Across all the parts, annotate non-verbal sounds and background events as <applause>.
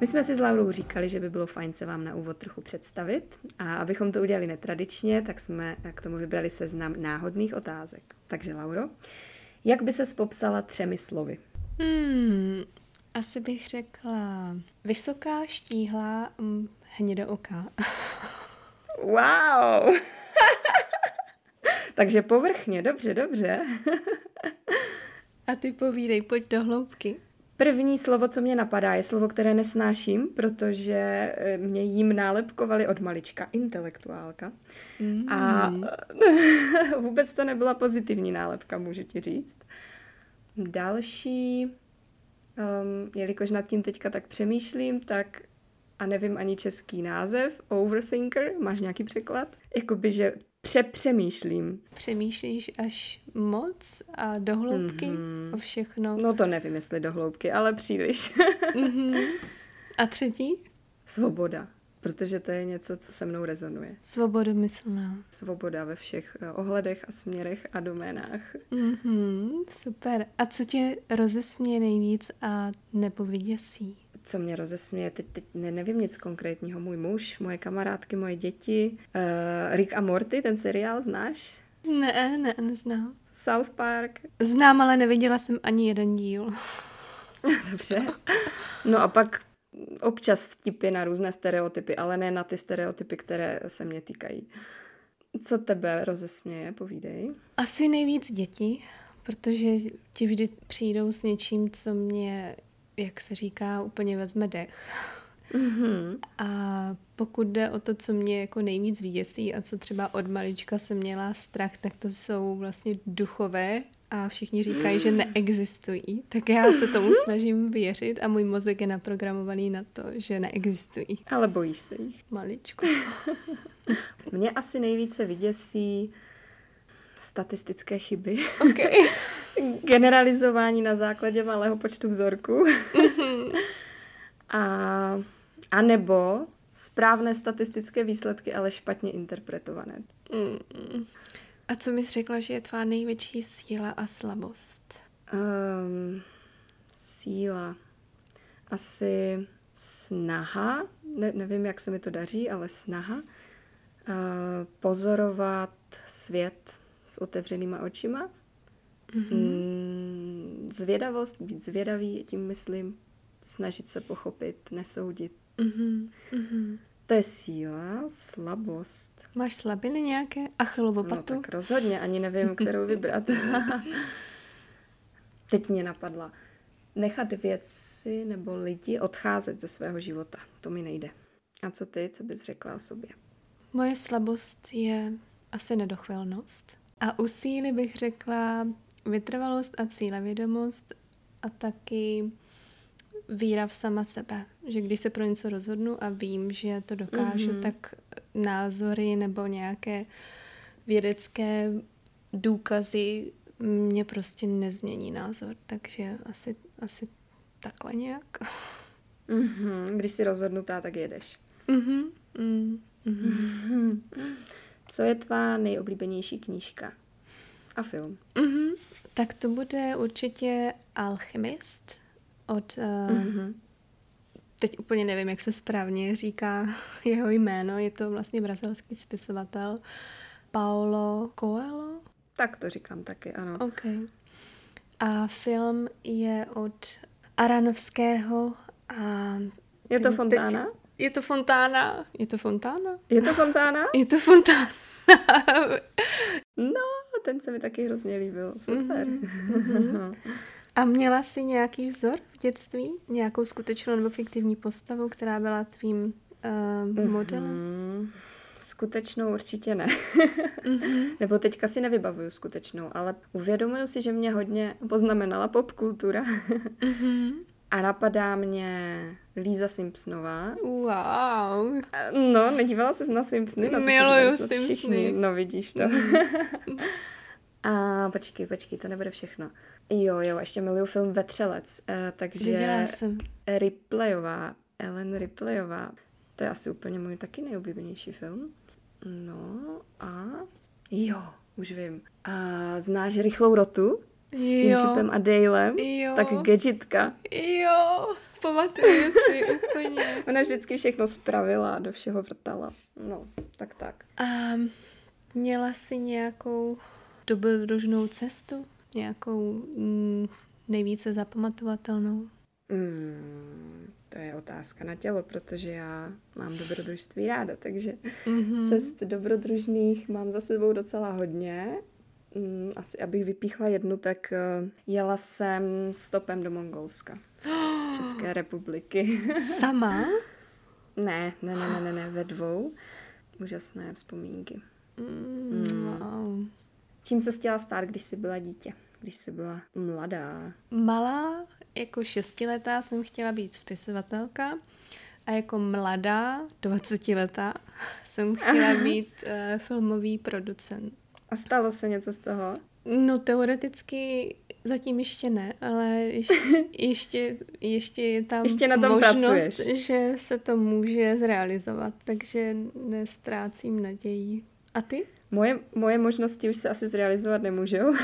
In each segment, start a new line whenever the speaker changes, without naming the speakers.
My jsme si s Laurou říkali, že by bylo fajn se vám na úvod trochu představit a abychom to udělali netradičně, tak jsme k tomu vybrali seznam náhodných otázek. Takže Lauro, jak by se popsala třemi slovy?
Hmm, asi bych řekla vysoká, štíhlá, mm, hnědooká. <laughs>
Wow! <laughs> Takže povrchně, dobře, dobře. <laughs>
A ty povídej, pojď do hloubky.
První slovo, co mě napadá, je slovo, které nesnáším, protože eh, mě jím nálepkovali od malička intelektuálka.
Mm.
A <laughs> vůbec to nebyla pozitivní nálepka, můžu ti říct. Další, um, jelikož nad tím teďka tak přemýšlím, tak a nevím ani český název, overthinker, máš nějaký překlad? Jakoby, že přepřemýšlím.
Přemýšlíš až moc a do hloubky
Mhm.
o všechno.
No to nevím, jestli do hloubky, ale příliš.
Mhm. <laughs> A třetí?
Svoboda, protože to je něco, co se mnou rezonuje.
Svobodomyslná.
Svoboda ve všech eh, ohledech a směrech a doménách.
Mhm, super. A co tě rozesměje nejvíc a nebo vyděsí?
Co mě rozesměje, teď, teď ne, nevím nic konkrétního. Můj muž, moje kamarádky, moje děti. Uh, Rick a Morty, ten seriál znáš?
Ne, ne, neznám.
South Park.
Znám, ale neviděla jsem ani jeden díl. <laughs>
Dobře. No a pak občas vtipy na různé stereotypy, ale ne na ty stereotypy, které se mě týkají. Co tebe rozesměje, povídej.
Asi nejvíc děti, protože ti vždy přijdou s něčím, co mě, jak se říká, úplně vezme dech.
Mm-hmm.
A pokud jde o to, co mě jako nejvíc vyděsí a co třeba od malička jsem měla strach, tak to jsou vlastně duchové a všichni říkají, že neexistují. Tak já se tomu <laughs> snažím věřit a můj mozek je naprogramovaný na to, že neexistují.
Ale bojíš se jich.
Maličko. <laughs>
Mě asi nejvíce vyděsí statistické chyby.
OK. <laughs>
Generalizování na základě malého počtu vzorků. a, a nebo správné statistické výsledky, ale špatně interpretované.
Mm. A co mi řekla, že je tvá největší síla a slabost?
Um, síla. Asi snaha, ne, nevím, jak se mi to daří, ale snaha uh, pozorovat svět s otevřenýma očima. Mm, zvědavost, být zvědavý, tím myslím snažit se pochopit, nesoudit.
Mhm. Mhm.
To je síla, slabost.
Máš slabiny nějaké? Achilovu
No tak rozhodně, ani nevím, kterou <laughs> vybrat. <laughs> Teď mě napadla. Nechat věci nebo lidi odcházet ze svého života. To mi nejde. A co ty, co bys řekla o sobě?
Moje slabost je asi nedochvilnost. A u síly bych řekla vytrvalost a cílevědomost a taky víra v sama sebe. Že když se pro něco rozhodnu a vím, že to dokážu,
Mhm.
tak názory nebo nějaké vědecké důkazy mě prostě nezmění názor. Takže asi, asi takhle nějak.
Mm-hmm. Když jsi rozhodnutá, tak jedeš.
Mhm, mm, mhm. <laughs>
Co je tvá nejoblíbenější knížka? A film?
Mhm. Tak to bude určitě Alchemist od, uh,
Mm-hmm.
teď úplně nevím, jak se správně říká <laughs> jeho jméno, je to vlastně brazilský spisovatel Paulo Coelho.
Tak to říkám taky, ano.
OK. A film je od Aranovského a...
Je to
teď-
Fontána?
Je to Fontána. Je to Fontána?
Je to Fontána? <laughs>
Je to Fontána.
No, ten se mi taky hrozně líbil. Super.
Mhm. A měla jsi nějaký vzor v dětství? Nějakou skutečnou nebo fiktivní postavu, která byla tvým uh, modelem?
Mm, skutečnou určitě ne.
Mhm. <laughs>
Nebo teďka si nevybavuju skutečnou, ale uvědomuju si, že mě hodně poznamenala popkultura.
Mhm.
A napadá mě Líza Simpsonová.
Wow.
No, nedívala ses na Simpsony? Na
Miluju Simpsony. Všichni.
No, vidíš to. Mm. <laughs> A počkej, počkej, to nebude všechno. Jo, jo, ještě miluju film Vetřelec, eh, takže
Viděla jsem.
Ripleyová, Ellen Ripleyová, to je asi úplně můj taky nejoblíbenější film. No a jo, už vím. A znáš Rychlou rotu? S tím
Jo.
Chipem a Dalem?
Jo.
Tak gadgetka.
Jo, pamatuju si úplně. <laughs>
Ona vždycky všechno spravila a do všeho vrtala. No, tak tak.
A měla jsi nějakou dobrodružnou cestu? Nějakou mm, nejvíce zapamatovatelnou?
Mm, to je otázka na tělo, protože já mám dobrodružství ráda, takže
Mm-hmm.
cest dobrodružných mám za sebou docela hodně. Mm, Asi abych vypíchla jednu, tak eh, jela jsem stopem do Mongolska z <gasps> České republiky. <laughs>
Sama?
ne, ne, ne, ne, ne, ne, ve dvou. Úžasné vzpomínky.
Mm, wow.
Čím se chtěla stát, když jsi byla dítě? Když jsi byla mladá?
Malá, jako šestiletá jsem chtěla být spisovatelka a jako mladá, 20 letá, <laughs> jsem chtěla <laughs> být uh, filmový producent.
A stalo se něco z toho?
No teoreticky zatím ještě ne, ale ještě, <laughs> ještě, ještě je tam
Ještě na tom
možnost,
pracuješ.
že se to může zrealizovat, takže nestrácím naději. A ty?
Moje, moje možnosti už se asi zrealizovat nemůžou.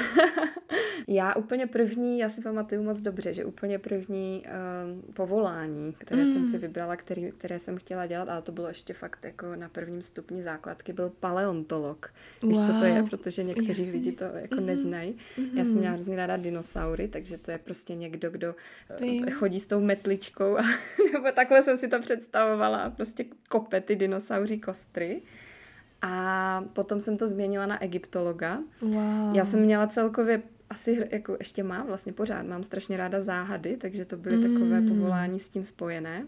<laughs> já úplně první, já si pamatuju moc dobře, že úplně první um, povolání, které mm. jsem si vybrala, který, které jsem chtěla dělat, ale to bylo ještě fakt jako na prvním stupni základky, byl paleontolog. Víš, co to je,
Wow.
protože někteří
Jasně.
lidi to jako
Mhm.
neznají. Já jsem měla hrozně ráda dinosaury, takže to je prostě někdo, kdo eh,
Vím.
chodí s tou metličkou, a, <laughs> nebo takhle jsem si to představovala prostě kope ty dinosauří kostry. A potom jsem to změnila na egyptologa.
Wow.
Já jsem měla celkově asi, jako ještě mám vlastně pořád, mám strašně ráda záhady, takže to byly takové
Mm.
povolání s tím spojené.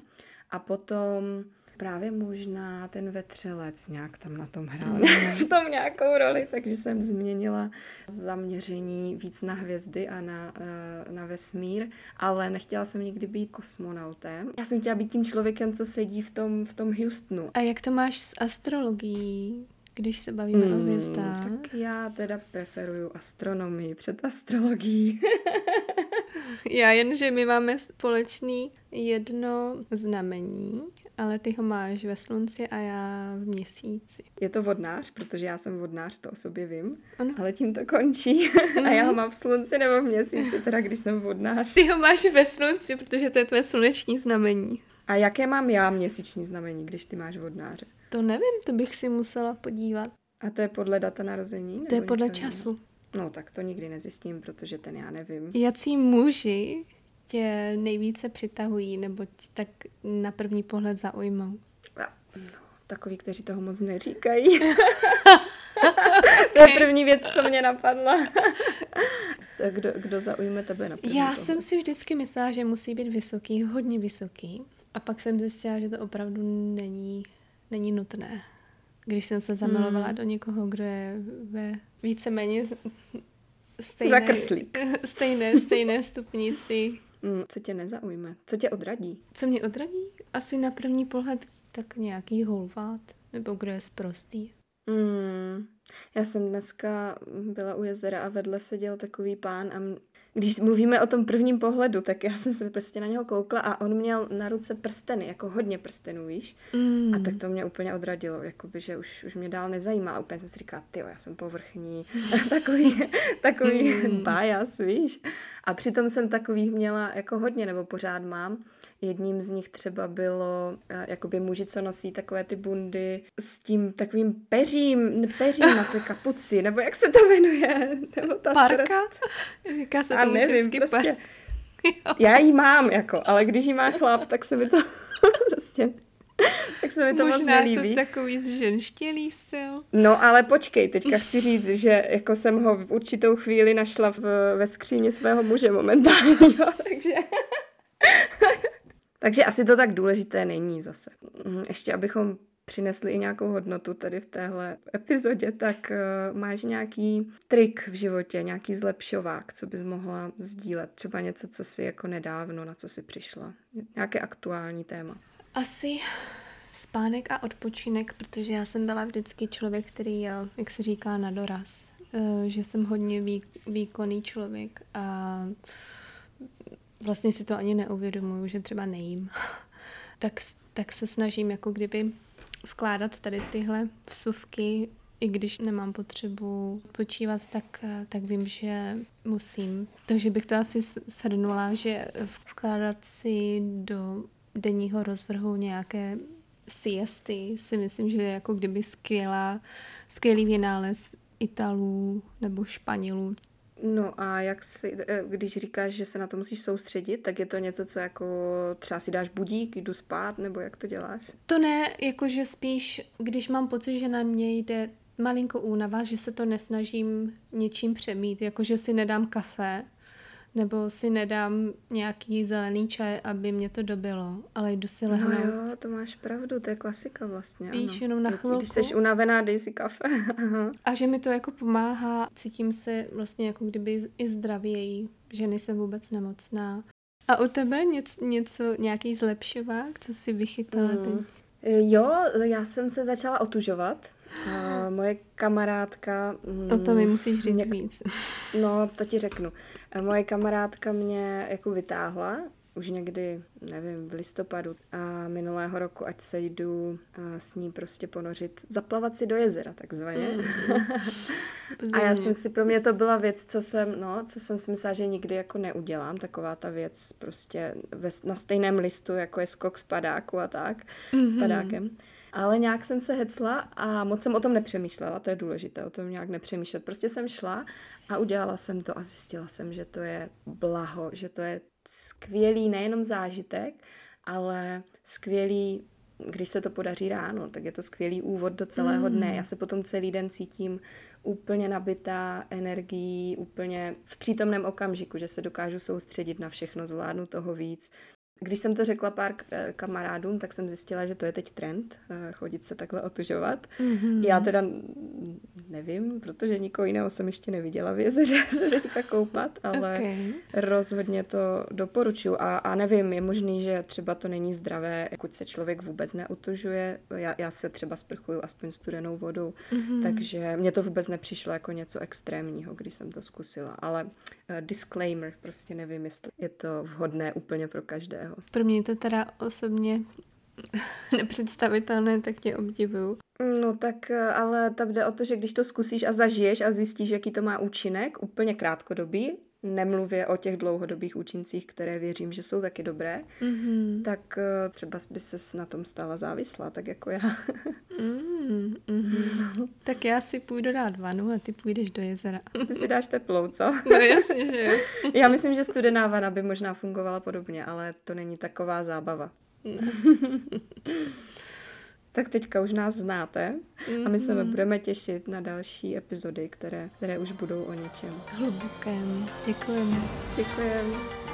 A potom právě možná ten vetřelec nějak tam na tom hrál v tom nějakou roli, takže jsem změnila zaměření víc na hvězdy a na, eh, na vesmír, ale nechtěla jsem nikdy být kosmonautem. Já jsem chtěla být tím člověkem, co sedí v tom, v tom Houstonu.
A jak to máš s astrologií, když se bavíme o hvězdách?
Hmm, tak já teda preferuju astronomii před astrologií. <laughs> <laughs>
Já jen, že my máme společný jedno znamení, ale ty ho máš ve slunci a já v měsíci.
Je to vodnář, protože já jsem vodnář, to o sobě vím,
Ano.
ale tím to končí. <laughs> A já ho mám v slunci nebo v měsíci, teda když jsem vodnář.
Ty ho máš ve slunci, protože to je tvé sluneční znamení.
A jaké mám já měsíční znamení, když ty máš vodnáře?
To nevím, to bych si musela podívat.
A to je podle data narození?
To je podle času.
No tak to nikdy nezjistím, protože ten já nevím.
Jací muži tě nejvíce přitahují nebo ti tak na první pohled zaujmou?
No, takový, kteří toho moc neříkají. <laughs> to je první věc, co mě napadla. <laughs> Tak kdo, kdo zaujme tebe na první
Já
pohled?
jsem si vždycky myslela, že musí být vysoký, hodně vysoký. A pak jsem zjistila, že to opravdu není, není nutné. Když jsem se zamilovala do někoho, kdo je ve víceméně stejné,
Zakrslík. <laughs>
stejné, stejné stupnici.
Mm, co tě nezaujme? Co tě odradí?
Co mě odradí? Asi na první pohled tak nějaký holvát, nebo kdo je sprostý.
Mm, já jsem dneska byla u jezera a vedle seděl takový pán a když mluvíme o tom prvním pohledu, tak já jsem se prostě na něho koukla a on měl na ruce prsteny, jako hodně prstenů, víš?
Mm.
A tak to mě úplně odradilo, jakoby, že už, už mě dál nezajímá. A Úplně jsem si říkala, ty já jsem povrchní, <laughs> takový, takový
Mm.
bias, víš. A přitom jsem takových měla jako hodně, nebo pořád mám. Jedním z nich třeba bylo, eh, jakoby muži, co nosí takové ty bundy s tím takovým peřím, peřím na té kapuci, nebo jak se to jmenuje? <laughs> Nebo ta
Parka?
srst.
Říká se
A
tomu
nevím,
česky
prostě.
par... <laughs> Jo.
Já ji mám, jako, ale když ji má chlap, tak se mi to <laughs> prostě, tak se mi to moc
Možná je
nelíbí.
to takový zženštělý styl.
No ale počkej, teďka chci říct, že jako jsem ho v určitou chvíli našla v, ve skříni svého muže momentálně, jo, takže... takže asi to tak důležité není zase. Mm, Ještě abychom přinesly i nějakou hodnotu tady v téhle epizodě, tak uh, máš nějaký trik v životě, nějaký zlepšovák, co bys mohla sdílet? Třeba něco, co si jako nedávno, na co si přišla? Nějaké aktuální téma?
Asi spánek a odpočinek, protože já jsem byla vždycky člověk, který, jak se říká, na doraz. Eh, že jsem hodně vý, výkonný člověk a vlastně si to ani neuvědomuju, že třeba nejím. <laughs> tak, tak se snažím jako kdyby vkládat tady tyhle vsuvky, i když nemám potřebu počívat, tak, tak vím, že musím. Takže bych to asi shrnula, že vkládat si do denního rozvrhu nějaké siesty si myslím, že je jako kdyby skvělá, skvělý vynález Italů nebo Španělů.
No a jak si, eh, když říkáš, že se na to musíš soustředit, tak je to něco, co jako třeba si dáš budík, jdu spát, nebo jak to děláš?
To ne, jakože spíš, když mám pocit, že na mě jde malinko únava, že se to nesnažím něčím přemít, jakože si nedám kafe, nebo si nedám nějaký zelený čaj, aby mě to dobilo, ale jdu si lehnout.
No jo, to máš pravdu, to je klasika vlastně.
Víš, ano. jenom na chvilku.
Když jsi unavená, dej si kafe. <laughs>
a že mi to jako pomáhá, cítím se vlastně jako kdyby i zdravěji, že nejsem vůbec nemocná. A u tebe něco, něco nějaký zlepšovák, co si vychytala mm. teď?
Jo, já jsem se začala otužovat. A moje kamarádka...
O to mi musíš říct mě, víc. <laughs>
No, to ti řeknu. Moje kamarádka mě jako vytáhla už někdy, nevím, v listopadu a minulého roku, ať se jdu s ní prostě ponořit, zaplavat si do jezera takzvaně. Mm. <laughs> a já jsem si, pro mě to byla věc, co jsem, no, co jsem si myslela, že nikdy jako neudělám, taková ta věc prostě ve, na stejném listu, jako je skok z padáku a tak, mm-hmm. s padákem. Ale nějak jsem se hecla a moc jsem o tom nepřemýšlela, to je důležité, o tom nějak nepřemýšlet. Prostě jsem šla a udělala jsem to a zjistila jsem, že to je blaho, že to je skvělý nejenom zážitek, ale skvělý, když se to podaří ráno, tak je to skvělý úvod do celého dne. Já se potom celý den cítím úplně nabitá energií, úplně v přítomném okamžiku, že se dokážu soustředit na všechno, zvládnu toho víc, když jsem to řekla pár eh, kamarádům, tak jsem zjistila, že to je teď trend, eh, chodit se takhle otužovat. Mm-hmm. Já teda nevím, protože nikoho jiného jsem ještě neviděla v jezeře <laughs> se teďka koupat, ale okay. rozhodně to doporučuji. A, a nevím, je možný, že třeba to není zdravé, pokud se člověk vůbec neotužuje. Já, já se třeba sprchuju aspoň studenou vodou, mm-hmm. takže mně to vůbec nepřišlo jako něco extrémního, když jsem to zkusila. Ale uh, disclaimer, prostě nevím, jestli je to vhodné úplně pro každého jiného.
Pro mě to teda osobně <laughs> nepředstavitelné, tak tě obdivuju.
No tak, eh, ale tam jde o to, že když to zkusíš a zažiješ a zjistíš, jaký to má účinek, úplně krátkodobý, nemluvě o těch dlouhodobých účincích, které věřím, že jsou taky dobré, mm-hmm. tak uh, třeba by se na tom stala závislá, tak jako já.
mm, mm-hmm. <laughs> no. Tak já si půjdu dát vanu a ty půjdeš do jezera.
Ty si dáš teplou, co? <laughs>
No jasně, že jo. <laughs>
já myslím, že studená vana by možná fungovala podobně, ale to není taková zábava. Tak teďka už nás znáte a my se mm-hmm. budeme těšit na další epizody, které, které už budou o něčem.
Hlubokém. Děkujeme.
Děkujeme.